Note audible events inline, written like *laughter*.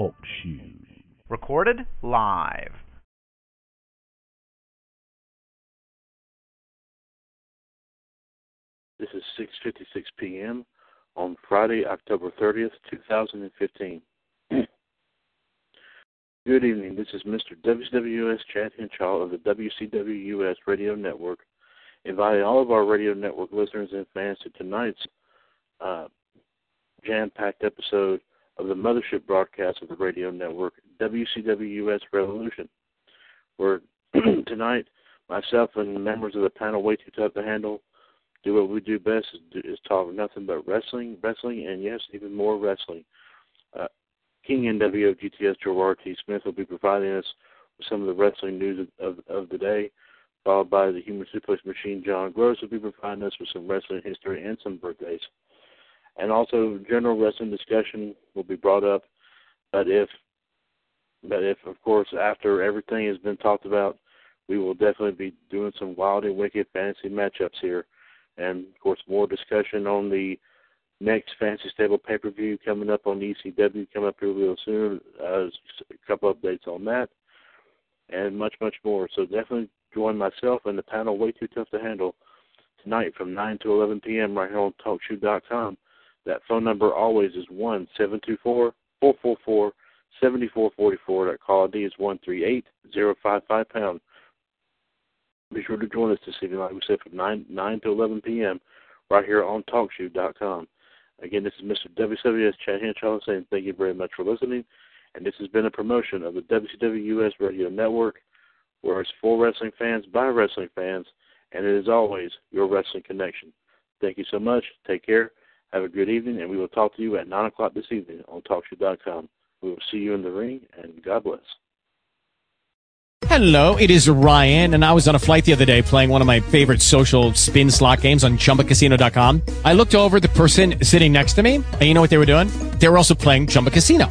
Talk shoes. Recorded live. This is 6:56 p.m. on Friday, October 30th, 2015. *clears throat* Good evening. This is Mr. WCWUS Chad Hinshaw of the WCWUS Radio Network, inviting all of our radio network listeners and fans to tonight's uh, jam-packed episode of the mothership broadcast of the radio network, WCWUS Revolution, where *clears throat* tonight myself and members of the panel way too tough to handle do what we do best is, is talk nothing but wrestling, wrestling, and yes, even more wrestling. Uh, King NWO GTS Joe RT Smith will be providing us with some of the wrestling news of, of, of the day, followed by the Human Suplex Machine John Gross will be providing us with some wrestling history and some birthdays. And also general wrestling discussion will be brought up, but if but if of course after everything has been talked about, we will definitely be doing some wild and wicked fantasy matchups here and of course more discussion on the next Fantasy Stable pay per view coming up on ECW coming up here real soon. Uh, a couple updates on that, and much much more. So definitely join myself and the panel way too tough to handle tonight from 9 to 11 p.m. right here on TalkShoe.com. That phone number always is one seven two four four four four seventy four forty four. That call ID is one three eight zero five five pound. Be sure to join us this evening, like we said, from 9, 9 to 11 p.m. right here on TalkShoe.com. Again, this is Mr. WCWUS Chad Hinshaw saying thank you very much for listening. And this has been a promotion of the WCWUS Radio Network, where it's for wrestling fans by wrestling fans, and it is always your wrestling connection. Thank you so much. Take care. Have a good evening, and we will talk to you at 9 o'clock this evening on TalkShoe.com. We will see you in the ring, and God bless. Hello, it is Ryan, and I was on a flight the other day playing one of my favorite social spin slot games on chumbacasino.com. I looked over the person sitting next to me, and you know what they were doing? They were also playing Chumba Casino.